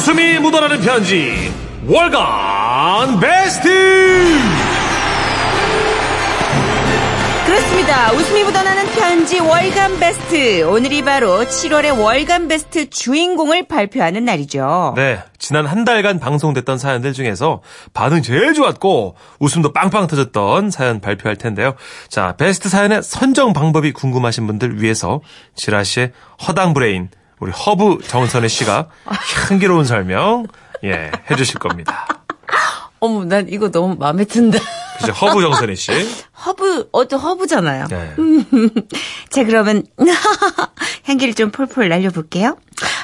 웃음이 묻어나는 편지 월간 베스트 그렇습니다. 웃음이 묻어나는 편지 월간 베스트. 오늘이 바로 7월의 월간 베스트 주인공을 발표하는 날이죠. 네 지난 한 달간 방송됐던 사연들 중에서 반응 제일 좋았고 웃음도 빵빵 터졌던 사연 발표할 텐데요 자 베스트 사연의 선정 방법이 궁금하신 분들 위해서 지라시의 허당 브레인 우리 허브 정선혜 씨가 향기로운 설명 예 해주실 겁니다 어머, 난 이거 너무 마음에 든다. 그죠 허브 정선혜 씨 허브, 어to 허브잖아요. 네. 자, 그러면 향기를 좀 폴폴 날려볼게요.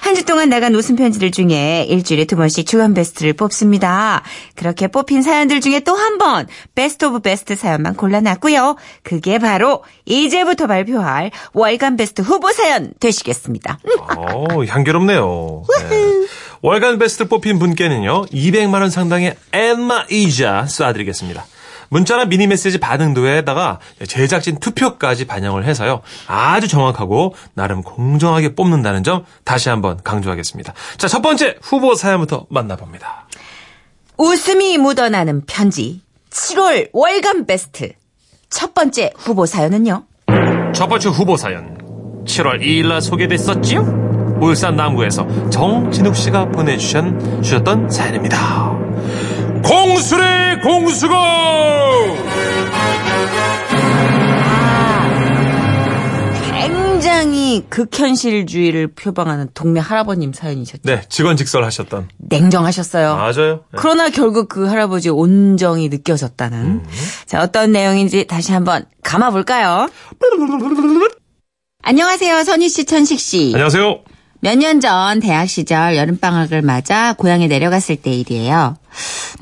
한 주 동안 나간 웃음 편지들 중에 일주일에 두 번씩 주간 베스트를 뽑습니다. 그렇게 뽑힌 사연들 중에 또 한 번 best of best 사연만 골라놨고요. 그게 바로 이제부터 발표할 월간 베스트 후보 사연 되시겠습니다. 어, 향기롭네요. 네. 월간 베스트 뽑힌 분께는요, 200만 원 상당의 엠마 이자 쏴드리겠습니다. 문자나 미니 메시지 반응도에다가 제작진 투표까지 반영을 해서요, 아주 정확하고 나름 공정하게 뽑는다는 점 다시 한번 강조하겠습니다. 자, 첫 번째 후보 사연부터 만나봅니다. 웃음이 묻어나는 편지 7월 월간 베스트 첫 번째 후보 사연은요. 첫 번째 후보 사연. 7월 2일 날 소개됐었지요? 울산 남구에서 정진욱 씨가 보내주셨던 사연입니다. 공수래 공수고! 굉장히 극현실주의를 표방하는 동네 할아버님 사연이셨죠. 네, 직원 직설하셨던. 냉정하셨어요. 맞아요. 네. 그러나 결국 그 할아버지 온정이 느껴졌다는. 자, 어떤 내용인지 다시 한번 감아볼까요? 안녕하세요, 선희 씨, 천식 씨. 안녕하세요. 몇 년 전 대학 시절 여름방학을 맞아 고향에 내려갔을 때 일이에요.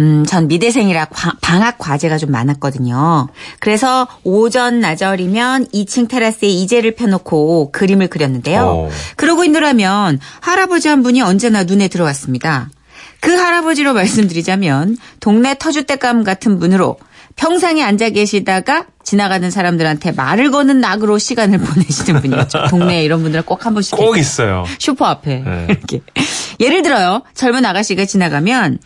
음, 전 미대생이라 과- 방학 과제가 좀 많았거든요. 그래서 오전 나절이면 2층 테라스에 이제를 펴놓고 그림을 그렸는데요. 어. 그러고 있느라면 할아버지 한 분이 언제나 눈에 들어왔습니다. 그 할아버지로 말씀드리자면 동네 터줏대감 같은 분으로 평상에 앉아 계시다가 지나가는 사람들한테 말을 거는 낙으로 시간을 보내시는 분이었죠. 동네에 이런 분들 꼭한 번씩 꼭 있어요. 슈퍼 앞에 네. 이렇게 예를 들어요 젊은 아가씨가 지나가면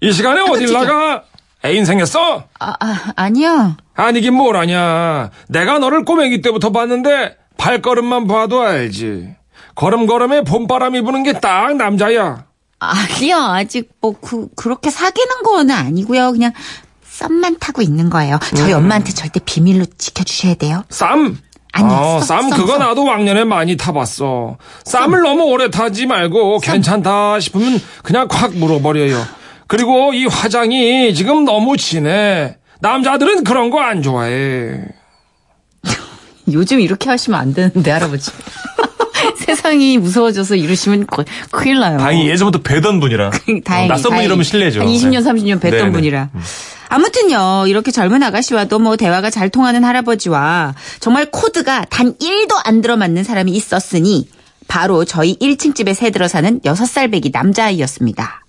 이 시간에 어딜 나가? 애인 생겼어? 아, 아 아니요 아니긴 뭘 아냐. 내가 너를 꼬맹이 때부터 봤는데 발걸음만 봐도 알지. 걸음걸음에 봄바람이 부는 게 딱 남자야. 아니요 아직 뭐 그, 그렇게 사귀는 거는 아니고요 그냥 썸만 타고 있는 거예요 저희 엄마한테 절대 비밀로 지켜주셔야 돼요 쌈? 아니야, 어, 썸, 쌈 썸, 그거 썸. 나도 왕년에 많이 타봤어. 쌈을 너무 오래 타지 말고 괜찮다 싶으면 그냥 콱 물어버려요. 그리고 이 화장이 지금 너무 진해. 남자들은 그런 거 안 좋아해. 요즘 이렇게 하시면 안 되는데 할아버지 세상이 무서워져서 이러시면 거- 큰일 나요 다행히 예전부터 뵈던 분이라. 다행히. 어, 낯선 분 다행히. 이러면 실례죠. 한 20년, 네. 30년 뵀던 네네. 분이라. 아무튼요, 이렇게 젊은 아가씨와도 뭐 대화가 잘 통하는 할아버지와 정말 코드가 단 1도 안 들어맞는 사람이 있었으니 바로 저희 1층 집에 새 들어 사는 6살 배기 남자아이였습니다.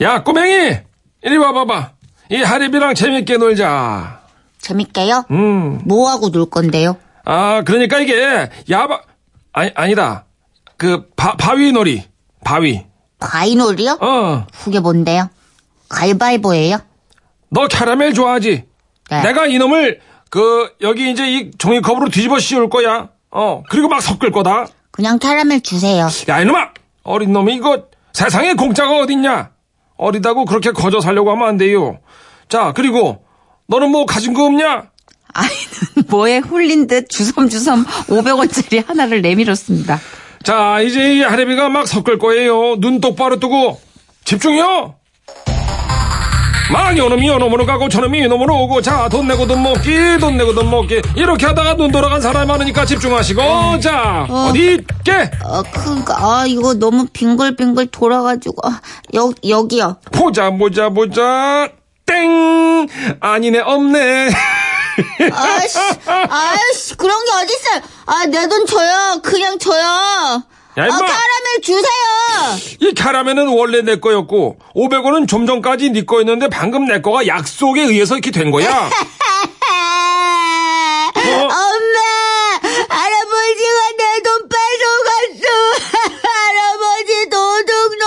야, 꼬맹이! 이리 와봐봐. 이 하립이랑 재밌게 놀자. 재밌게요? 음. 뭐하고 놀 건데요? 아, 그러니까 이게, 야바, 아니, 아니다. 그, 바, 바위 놀이. 바위. 바이놀이요? 어. 그게 뭔데요? 가위바위보예요? 너 캐러멜 좋아하지? 네. 내가 이놈을, 그, 여기 이제 이 종이컵으로 뒤집어 씌울 거야. 어. 그리고 막 섞을 거다. 그냥 캐러멜 주세요. 야, 이놈아! 어린 놈이 이거, 세상에 공짜가 어딨냐? 어리다고 그렇게 거저 살려고 하면 안 돼요. 자, 그리고, 너는 뭐 가진 거 없냐? 아이는 뭐에 홀린 듯 주섬주섬 500원짜리 하나를 내밀었습니다. 자, 이제 이 하레비가 막 섞을 거예요. 눈 똑바로 뜨고 집중요. 막 요놈이 요놈으로 가고 저놈이 이놈으로 오고 자 돈 내고 돈 먹기 돈 내고 돈 먹기 이렇게 하다가 눈 돌아간 사람이 많으니까 집중하시고 자 어. 디 있게 아, 그니까, 아, 이거 너무 빙글빙글 돌아가지고, 아, 여, 여기요. 보자 보자 보자 땡 아니네 없네 아이씨, 아이씨, 그런 게 어딨어요. 아, 내 돈 줘요. 그냥 줘요. 야, 임마! 아, 카라멜 주세요. 이 캐러멜은 원래 내 거였고 500원은 좀 전까지 네 거였는데 방금 내 거가 약속에 의해서 이렇게 된 거야 엄마, 할아버지가 내 돈 뺏어갔어. 할아버지 도둑놈.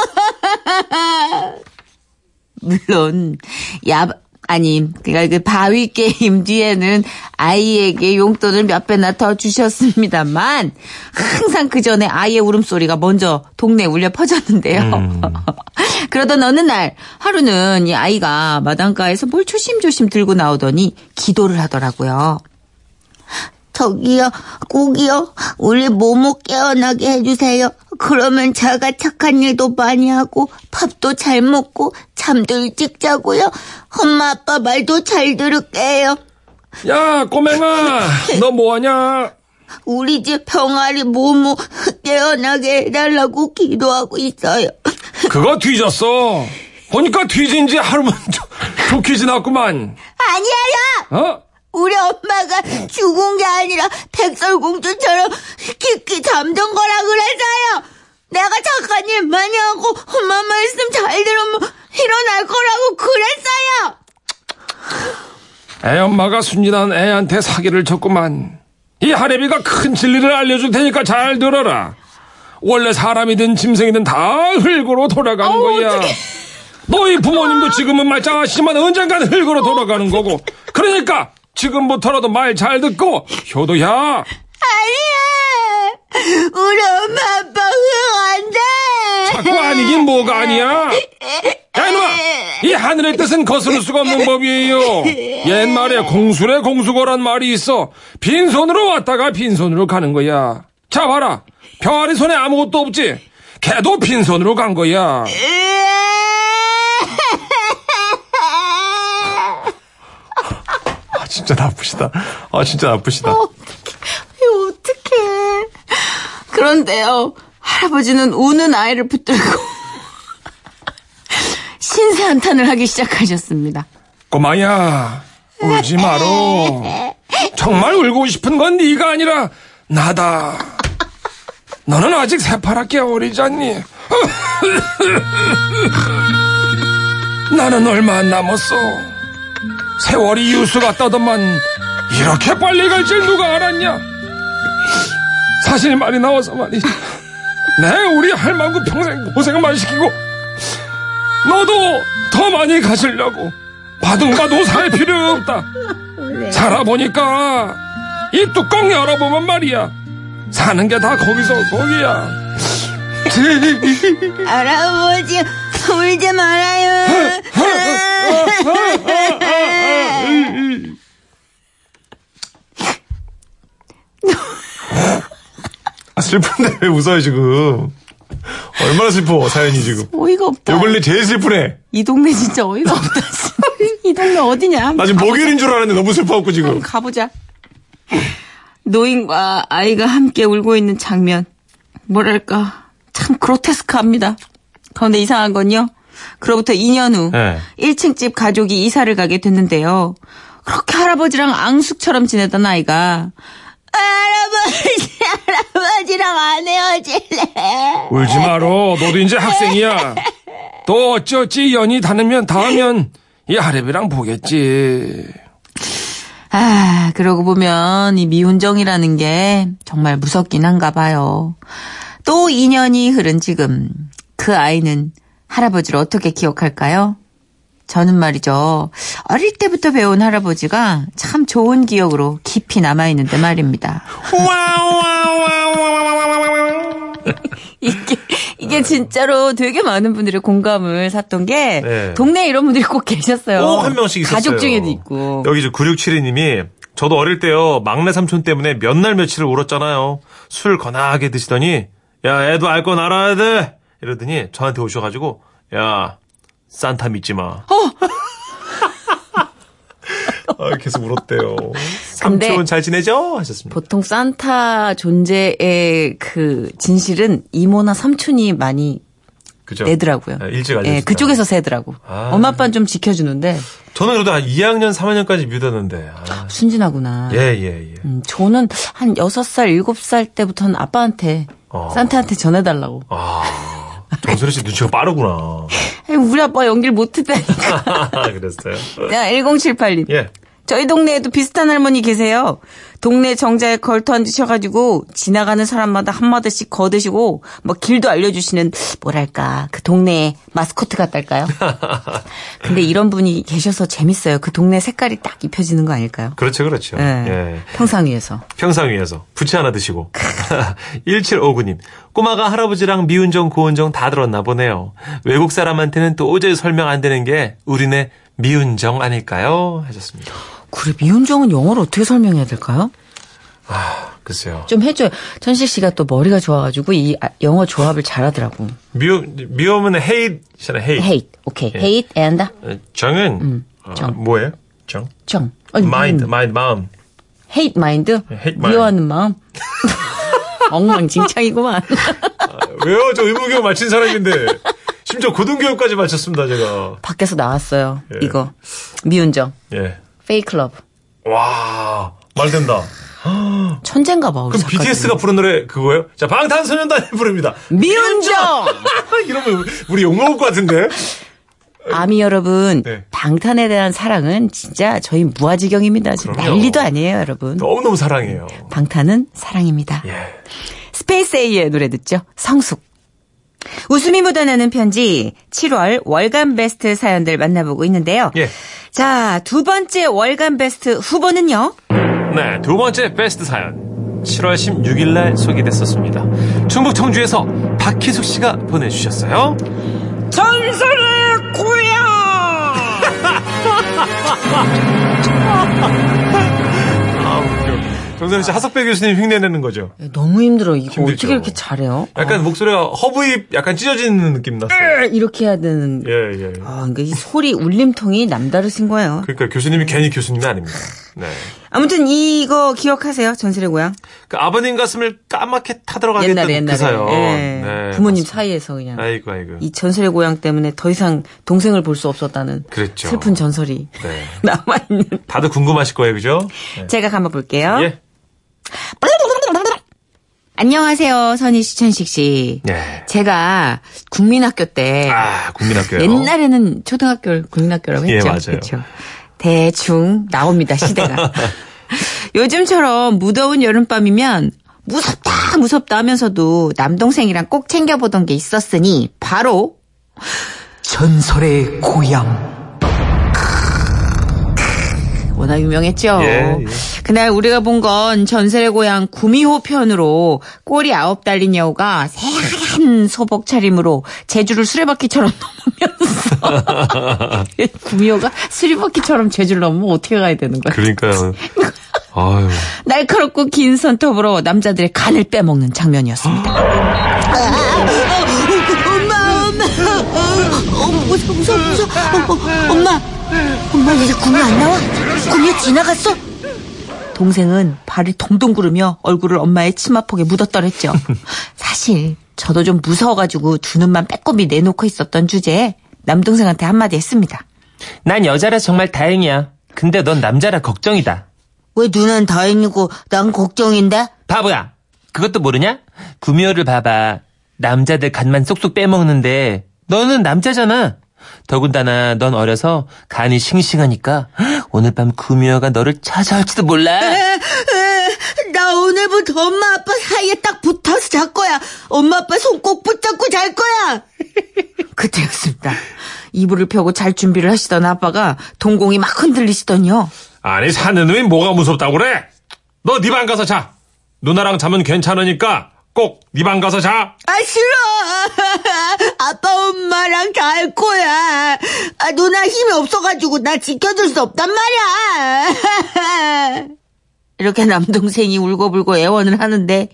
물론 야 아니 그러니까 그 바위 게임 뒤에는 아이에게 용돈을 몇 배나 더 주셨습니다만 항상 그 전에 아이의 울음소리가 먼저 동네에 울려 퍼졌는데요. 그러던 어느 날 하루는 이 아이가 마당가에서 뭘 조심조심 들고 나오더니 기도를 하더라고요. 저기요, 꼭이요, 우리 모모 깨어나게 해주세요. 그러면 제가 착한 일도 많이 하고, 밥도 잘 먹고, 잠도 일찍 자고요. 엄마, 아빠 말도 잘 들을게요. 야, 꼬맹아, 너 뭐하냐? 우리 집 병아리 모모 깨어나게 해달라고 기도하고 있어요. 그거 뒤졌어. 보니까 뒤진 지 하루만 좋- 좋게 지났구만. 아니에요! 어? 우리 엄마가 죽은 게 아니라 백설공주처럼 깊게 잠든 거라 그래서요. 내가 착한 일 많이 하고 엄마 말씀 잘 들으면 일어날 거라고 그랬어요. 애 엄마가 순진한 애한테 사기를 쳤구만. 이 하레비가 큰 진리를 알려줄 테니까 잘 들어라. 원래 사람이든 짐승이든 다 흙으로 돌아가는 거야. 너희 부모님도 지금은 말짱하시지만 언젠간 흙으로 돌아가는 거고. 그러니까 지금부터라도 말 잘 듣고 효도야. 아니야. 우리 엄마 아빠 흥안 돼. 자꾸 아니긴 뭐가 아니야. 야 이놈아 이 하늘의 뜻은 거스를 수가 없는 법이에요. 옛말에 공수래 공수거란 말이 있어. 빈손으로 왔다가 빈손으로 가는 거야. 자 봐라 병아리 손에 아무것도 없지. 걔도 빈손으로 간 거야. 진짜 나쁘시다. 아, 진짜 나쁘시다. 이거 어떡해. 그런데요, 할아버지는 우는 아이를 붙들고 신세 한탄을 하기 시작하셨습니다. 꼬마야 울지 마로. 정말 울고 싶은 건 네가 아니라 나다. 너는 아직 새파랗게 어리지 않니? 나는 얼마 안 남았어. 세월이 유수 같다더만 이렇게 빨리 갈 줄 누가 알았냐? 사실 말이 나와서 말이지. 내 우리 할망구 평생 고생만 시키고 너도 더 많이 가시려고 바둥바둥 살 필요 없다. 살아보니까 이 뚜껑 열어보면 말이야. 사는 게 다 거기서 거기야. 할아버지, 울지 말아요. 아, 슬픈데 왜 웃어요, 지금? 얼마나 슬퍼, 사연이 지금. 어이가 없다. 요 근래 제일 슬프네. 이 동네 진짜 어이가 없다. 이 동네 어디냐? 나 지금 목요일인 줄 알았는데 너무 슬퍼갖고 지금. 가보자. 노인과 아이가 함께 울고 있는 장면. 뭐랄까. 참 그로테스크합니다. 그런데 이상한 건요. 그로부터 2년 후 네. 1층 집 가족이 이사를 가게 됐는데요. 그렇게 할아버지랑 앙숙처럼 지내던 아이가 할아버지 할아버지랑 안 헤어질래. 울지 마로. 너도 이제 학생이야. 또 어찌어찌 연이 닿으면 닿으면 이 하랩이랑 보겠지. 아, 그러고 보면 이 미운정이라는 게 정말 무섭긴 한가 봐요. 또 2년이 흐른 지금 그 아이는 할아버지를 어떻게 기억할까요? 저는 말이죠. 어릴 때부터 배운 할아버지가 참 좋은 기억으로 깊이 남아있는데 말입니다. 이게, 이게 진짜로 되게 많은 분들의 공감을 샀던 게 네. 동네에 이런 분들이 꼭 계셨어요. 꼭한 명씩 있었어요. 가족 중에도 있고. 여기 저 9672님이 저도 어릴 때요 막내 삼촌 때문에 몇 날 며칠을 울었잖아요. 술 거나하게 드시더니 야 애도 알 건 알아야 돼 이러더니 저한테 오셔가지고 야 산타 믿지 마. 아, 계속 울었대요. 삼촌 잘 지내죠? 하셨습니다. 보통 산타 존재의 그 진실은 이모나 삼촌이 많이 그죠? 내더라고요. 네, 일찍 알려주더라고요. 예, 그쪽에서 세더라고. 아. 엄마 아빠는 좀 지켜주는데 저는 그래도 한 2학년, 3학년까지 믿었는데. 아, 순진하구나. 예, 예, 예. 음, 저는 한 6살, 7살 때부터는 아빠한테 어. 산타한테 전해달라고. 아, 정선혜 씨 눈치가 빠르구나. 우리 아빠 연기를 못했다니까. 그랬어요. 야, 1078님. 예. 저희 동네에도 비슷한 할머니 계세요. 동네 정자에 걸터 앉으셔가지고 지나가는 사람마다 한마디씩 거드시고 뭐 길도 알려주시는 뭐랄까 그 동네의 마스코트 같달까요? 근데 이런 분이 계셔서 재밌어요. 그 동네 색깔이 딱 입혀지는 거 아닐까요? 그렇죠, 그렇죠. 예. 예. 평상 위에서. 평상 위에서 부채 하나 드시고. 1759님. 꼬마가 할아버지랑 미운정, 고운정 다 들었나 보네요. 외국 사람한테는 도저히 설명 안 되는 게 우리네 미운정 아닐까요? 하셨습니다. 그래 미운정은 영어로 어떻게 설명해야 될까요? 글쎄요. 좀 해줘요. 천식 씨가 또 머리가 좋아가지고 이 아- 영어 조합을 잘하더라고. 미워, 미움은 hate잖아요, hate. hate, 오케이. 예. hate and 어, 정은 어, 정. 뭐예요? 정? 정. 아니, mind, 음, mind, 마음. hate mind. hate mind. 미워하는 마음. 엉망진창이구만. 왜요? 저 의무교육 마친 사람인데. 심지어 고등교육까지 마쳤습니다, 제가. 밖에서 나왔어요. 예. 이거 미운정. 예. 페이클럽. 와, 말 된다. 천재인가 봐. 우리 그럼 작가님. BTS가 부른 노래 그거예요? 자, 방탄소년단이 부릅니다. 미운정. 이러면 우리 욕먹을 것 같은데? 아미 여러분, 네. 방탄에 대한 사랑은 진짜 저희 무아지경입니다. 지금 그럼요. 난리도 아니에요, 여러분. 너무너무 사랑해요. 방탄은 사랑입니다. 예. 스페이스 A의 노래 듣죠? 성숙. 웃음이 묻어나는 편지 7월 월간 베스트 사연들 만나보고 있는데요. 예. 자, 두 번째 월간 베스트 후보는요. 네, 두 번째 베스트 사연. 7월 16일 날 소개됐었습니다. 충북 청주에서 박희숙 씨가 보내주셨어요. 전설의 고향! 아, 웃겨. 정선우 씨 하석배 교수님 흉내내는 거죠. 너무 힘들어. 이거 힘들죠. 어떻게 이렇게 잘해요? 약간 목소리가 허브입 약간 찢어지는 느낌 났어요. 이렇게 해야 되는. 예, 예. 아, 그러니까 이 소리 울림통이 남다르신 거예요. 그러니까 교수님이 괜히 교수님이 아닙니다. 네. 아무튼 이거 기억하세요. 전설의 고향. 그 아버님 가슴을 까맣게 타들어가게 옛날에 옛날에. 그 사연. 예. 네, 부모님 맞습니다. 사이에서 그냥. 아이고, 아이고. 이 전설의 고향 때문에 더 이상 동생을 볼 수 없었다는 그랬죠. 슬픈 전설이 네. 남아 있는. 다들 궁금하실 거예요, 그죠? 네. 제가 한번 볼게요. 예. 안녕하세요, 선희 씨, 천식 씨. 네. 제가 국민학교 때 아, 국민학교요. 옛날에는 초등학교를 국민학교라고 예, 했죠. 맞아요. 그렇죠. 대충 나옵니다, 시대가. 요즘처럼 무더운 여름밤이면 무섭다, 무섭다 하면서도 남동생이랑 꼭 챙겨보던 게 있었으니 바로 전설의 고향. 워낙 유명했죠. 예, 예. 그날 우리가 본 건 전설의 고향 구미호 편으로 꼬리 아홉 달린 여우가 새하얀 소복 차림으로 제주를 수레바퀴처럼 넘으면서 구미호가 수레바퀴처럼 제주를 넘으면 어떻게 가야 되는 거야? 그러니까요. 아유. 날카롭고 긴 손톱으로 남자들의 간을 빼먹는 장면이었습니다. 엄마, 엄마, 어, 무서워, 무서워, 무서워. 어, 어, 엄마, 엄마 이제 구미 안 나와? 구미 지나갔어? 동생은 발을 동동 구르며 얼굴을 엄마의 치마폭에 묻었더랬죠. 사실 저도 좀 무서워가지고 두 눈만 빼꼼히 내놓고 있었던 주제에 남동생한테 한마디 했습니다. 난 여자라 정말 다행이야. 근데 넌 남자라 걱정이다. 왜 누난 다행이고 난 걱정인데? 바보야. 그것도 모르냐? 구미호를 봐봐. 남자들 간만 쏙쏙 빼먹는데 너는 남자잖아. 더군다나 넌 어려서 간이 싱싱하니까 오늘 밤 구미호가 너를 찾아올지도 몰라. 나 오늘부터 엄마 아빠 사이에 딱 붙어서 잘 거야. 엄마 아빠 손 꼭 붙잡고 잘 거야. 그때였습니다. 이불을 펴고 잘 준비를 하시던 아빠가 동공이 막 흔들리시더니요. 아니 사는 놈이 뭐가 무섭다고 그래? 너 네 방 가서 자. 누나랑 자면 괜찮으니까 꼭 네 방 가서 자. 아 싫어. 아빠 엄마랑 잘 거야. 아, 누나 힘이 없어가지고 나 지켜줄 수 없단 말이야. 이렇게 남동생이 울고불고 애원을 하는데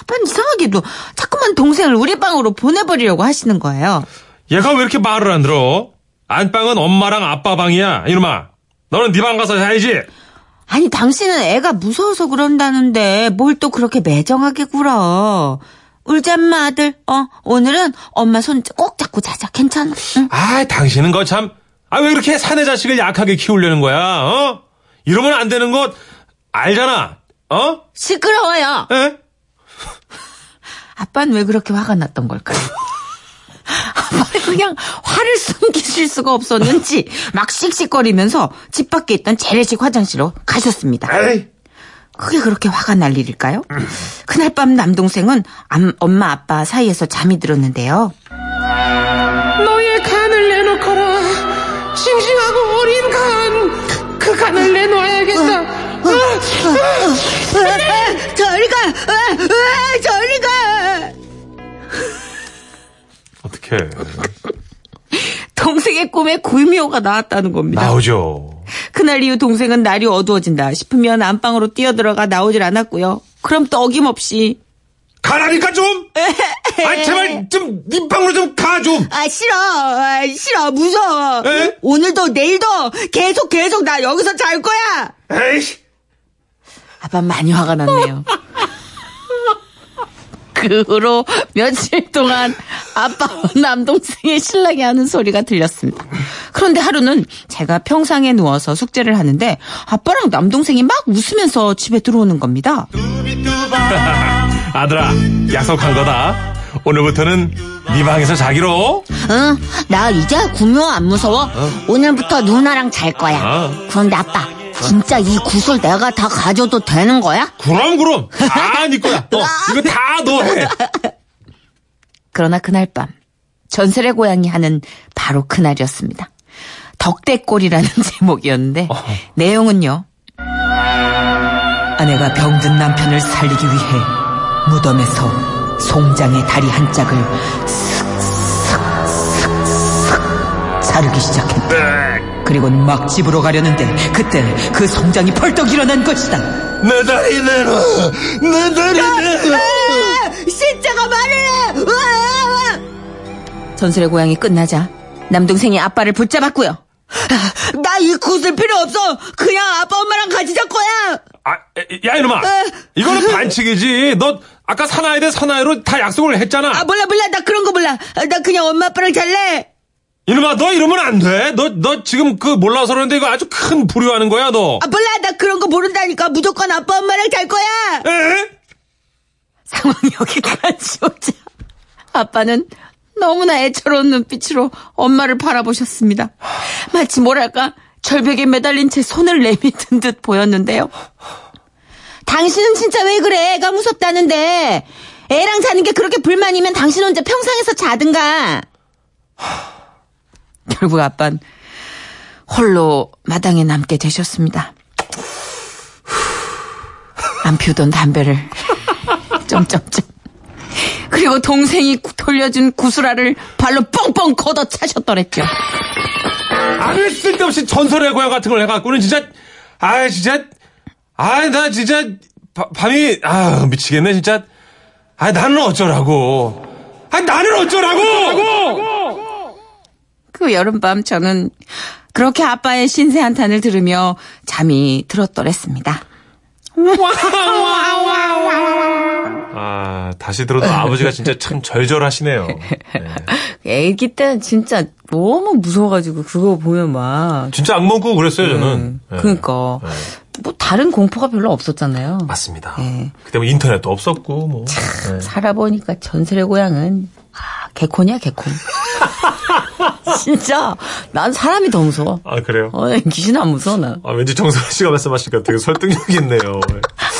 아빠는 이상하게도 자꾸만 동생을 우리 방으로 보내버리려고 하시는 거예요. 얘가 왜 이렇게 말을 안 들어? 안방은 엄마랑 아빠 방이야. 이놈아. 너는 네 방 가서 자야지. 아니 당신은 애가 무서워서 그런다는데 뭘 또 그렇게 매정하게 굴어. 울잔마 아들. 어 오늘은 엄마 손 꼭 잡고 자자. 괜찮아. 응? 아, 당신은 거 참. 아, 왜 이렇게 사내 자식을 약하게 키우려는 거야? 어? 이러면 안 되는 것 알잖아. 어? 시끄러워요. 에? 아빠는 왜 그렇게 화가 났던 걸까요? 아빠는 그냥 화를 숨기실 수가 없었는지 막 씩씩거리면서 집 밖에 있던 재래식 화장실로 가셨습니다. 에이. 그게 그렇게 화가 날 일일까요? 그날 밤 남동생은 암- 엄마 아빠 사이에서 잠이 들었는데요. 너의 간을 내놓거라. 싱싱하고 어린 간. 그 간을 내놓아야겠다. 저리 가! 저리 어떻게 동생의 꿈에 굴미호가 나왔다는 겁니다. 나오죠. 그날 이후 동생은 날이 어두워진다 싶으면 안방으로 뛰어들어가 나오질 않았고요. 그럼 또 어김없이 가라니까 좀. 아 제발 좀네 방으로 좀 가 좀. 아 싫어 아, 싫어 무서워 에? 오늘도 내일도 계속 계속 나 여기서 잘 거야 에이. 아빠 많이 화가 났네요 그 후로 며칠 동안 아빠와 남동생의 신랑이 하는 소리가 들렸습니다. 그런데 하루는 제가 평상에 누워서 숙제를 하는데 아빠랑 남동생이 막 웃으면서 집에 들어오는 겁니다. 아들아 약속한 거다. 오늘부터는 네 방에서 자기로. 응, 나 이제 구묘 안 무서워. 오늘부터 누나랑 잘 거야. 어. 그런데 아빠, 진짜 이 구슬 내가 다 가져도 되는 거야? 그럼 그럼 다네 거야. 어, 이거 다 너 해. 그러나 그날 밤 전설의 고양이 하는 바로 그날이었습니다. 덕대골이라는 제목이었는데 내용은요. 아내가 병든 남편을 살리기 위해 무덤에서 송장의 다리 한 짝을 슥슥슥슥 자르기 시작했다. 그리고는 막 집으로 가려는데 그때 그 송장이 펄떡 일어난 것이다. 내 다리 내놔. 내 다리 내놔. 신자가 말을 해! 전설의 고양이 끝나자 남동생이 아빠를 붙잡았고요. 나 이 구슬 필요 없어. 그냥 아빠 엄마랑 같이 잘 거야. 아, 야 이놈아. 이거는 반칙이지. 너 아까 사나이 대 사나이로 다 약속을 했잖아. 아 몰라 몰라 나 그런 거 몰라. 아, 나 그냥 엄마 아빠랑 잘래. 이놈아 너 이러면 안 돼. 너 너 지금 그 몰라서 그러는데 이거 아주 큰 불효하는 거야 너. 아 몰라 나 그런 거 모른다니까 무조건 아빠 엄마랑 잘 거야. 에? 상황이 여기까지 오자 아빠는 너무나 애처로운 눈빛으로 엄마를 바라보셨습니다. 마치 뭐랄까 절벽에 매달린 채 손을 내미는 듯 보였는데요. 당신은 진짜 왜 그래? 애가 무섭다는데. 애랑 자는 게 그렇게 불만이면 당신 혼자 평상에서 자든가. 결국 아빠는 홀로 마당에 남게 되셨습니다. 안 피우던 담배를 점점점. 그리고 동생이 구- 돌려준 구슬알을 발로 뻥뻥 걷어 차셨더랬죠. 아무 쓸데없이 전설의 고향 같은 걸 해갖고는 진짜 아 진짜 아 나 진짜 바- 밤이 아 미치겠네 진짜 아 나는 어쩌라고 아 나는 어쩌라고 그 여름밤 저는 그렇게 아빠의 신세 한탄을 들으며 잠이 들었더랬습니다. 아 다시 들어도 아버지가 진짜 참 절절하시네요 애기 때는 진짜 너무 무서워가지고 그거 보면 막. 진짜 악몽 꾸고 그랬어요 저는 네. 그러니까 네. 뭐 다른 공포가 별로 없었잖아요. 맞습니다 네. 그때 뭐 인터넷도 없었고 뭐 네. 살아보니까 전설의 고향은 아, 개콘이야 개콘. 진짜 난 사람이 더 무서워. 아 그래요 어, 귀신 안 무서워 나. 아 왠지 정선 씨가 말씀하시니까 되게 설득력 있네요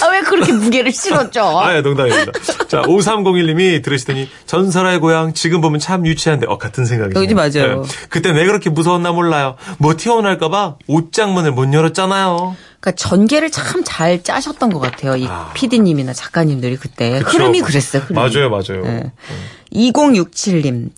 아 왜 그렇게 무게를 실었죠? 아, 예, 농담입니다. 자, 5301님이 들으시더니 전설의 고향 지금 보면 참 유치한데 어 같은 생각이죠. 여기 맞아요. 그때 왜 그렇게 무서웠나 몰라요. 뭐 튀어나올까 봐 옷장문을 못 열었잖아요. 그러니까 전개를 참 잘 짜셨던 것 같아요. 이 PD님이나 작가님들이 그때 그쵸. 흐름이 그랬어요. 흐름이. 맞아요, 맞아요. 네. 2067님.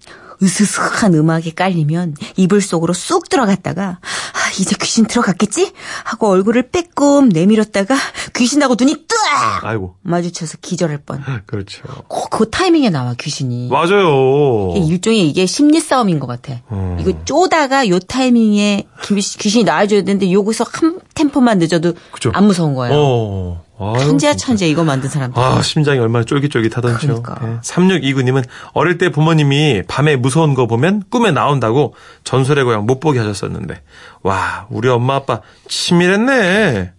으스스한 음악이 깔리면 이불 속으로 쑥 들어갔다가 아, 이제 귀신 들어갔겠지? 하고 얼굴을 빼꼼 내밀었다가 귀신하고 눈이 뜨악 아이고. 마주쳐서 기절할 뻔. 그렇죠. 꼭그 타이밍에 나와 귀신이. 맞아요. 이게 일종의 이게 심리 싸움인 것 같아. 음. 이거 쪼다가 요 타이밍에 귀- 귀신이 나와줘야 되는데 여기서 한 템포만 늦어도 그죠. 안 무서운 거예요. 어. 천재야. 천재 이거 만든 사람들. 아, 심장이 얼마나 쫄깃쫄깃하던지요. 그러니까. 네. 3629님은 어릴 때 부모님이 밤에 무서운 거 보면 꿈에 나온다고 전설의 고향 못 보게 하셨었는데. 와, 우리 엄마 아빠 치밀했네.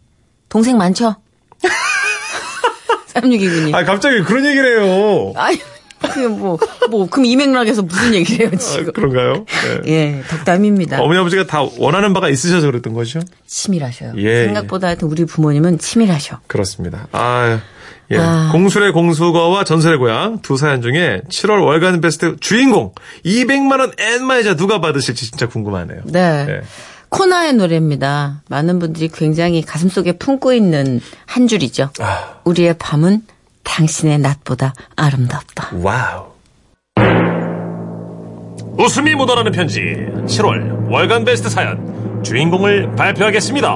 동생 많죠? 3629님. 아, 갑자기 그런 얘기를 해요. 아니, 뭐, 뭐, 그럼 이 맥락에서 무슨 얘기를 해요, 아, 지금. 그런가요? 네. 예, 덕담입니다. 어머니 아버지가 다 원하는 바가 있으셔서 그랬던 거죠? 치밀하셔요. 예, 생각보다 하여튼 우리 부모님은 치밀하셔. 그렇습니다. 아, 예. 아. 공수래공수거와 전설의 고향 두 사연 중에 7월 월간 베스트 주인공 200만 원 엔마이자 누가 받으실지 진짜 궁금하네요. 네. 예. 코나의 노래입니다. 많은 분들이 굉장히 가슴속에 품고 있는 한 줄이죠. 아. 우리의 밤은 당신의 낮보다 아름답다. 와우. 웃음이 묻어나는 편지 7월 월간 베스트 사연 주인공을 발표하겠습니다.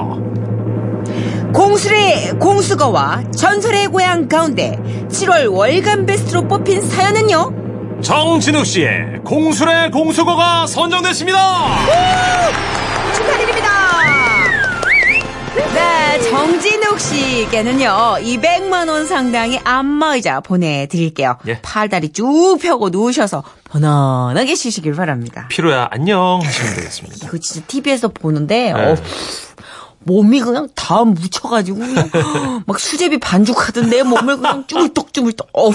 공술의 공수거와 전설의 고향 가운데 7월 월간 베스트로 뽑힌 사연은요? 정진욱 씨의 공술의 공수거가 선정됐습니다. 축하드립니다. 네, 정진욱 씨께는요, 200만원 상당의 안마의자 보내드릴게요. 예. 팔다리 쭉 펴고 누우셔서 편안하게 쉬시길 바랍니다. 피로야 안녕 하시면 되겠습니다. 이거 진짜 TV에서 보는데, 네. 어, 몸이 그냥 다 묻혀가지고, 그냥 막 수제비 반죽하던데 몸을 그냥 쭈물떡쭈물떡, 어우,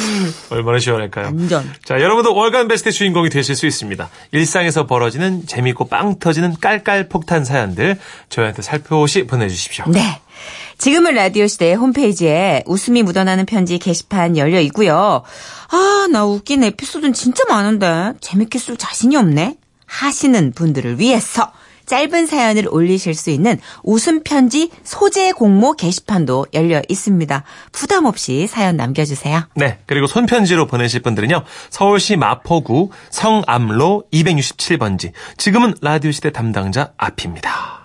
얼마나 시원할까요? 완전. 자, 여러분도 월간 베스트 주인공이 되실 수 있습니다. 일상에서 벌어지는 재밌고 빵 터지는 깔깔 폭탄 사연들 저희한테 살펴시 보내주십시오. 네. 지금은 라디오 시대 홈페이지에 웃음이 묻어나는 편지 게시판 열려 있고요. 아, 나 웃긴 에피소드는 진짜 많은데 재밌게 쓸 자신이 없네. 하시는 분들을 위해서 짧은 사연을 올리실 수 있는 웃음 편지 소재 공모 게시판도 열려 있습니다. 부담 없이 사연 남겨주세요. 네. 그리고 손편지로 보내실 분들은요. 서울시 마포구 성암로 267번지. 지금은 라디오 시대 담당자 앞입니다.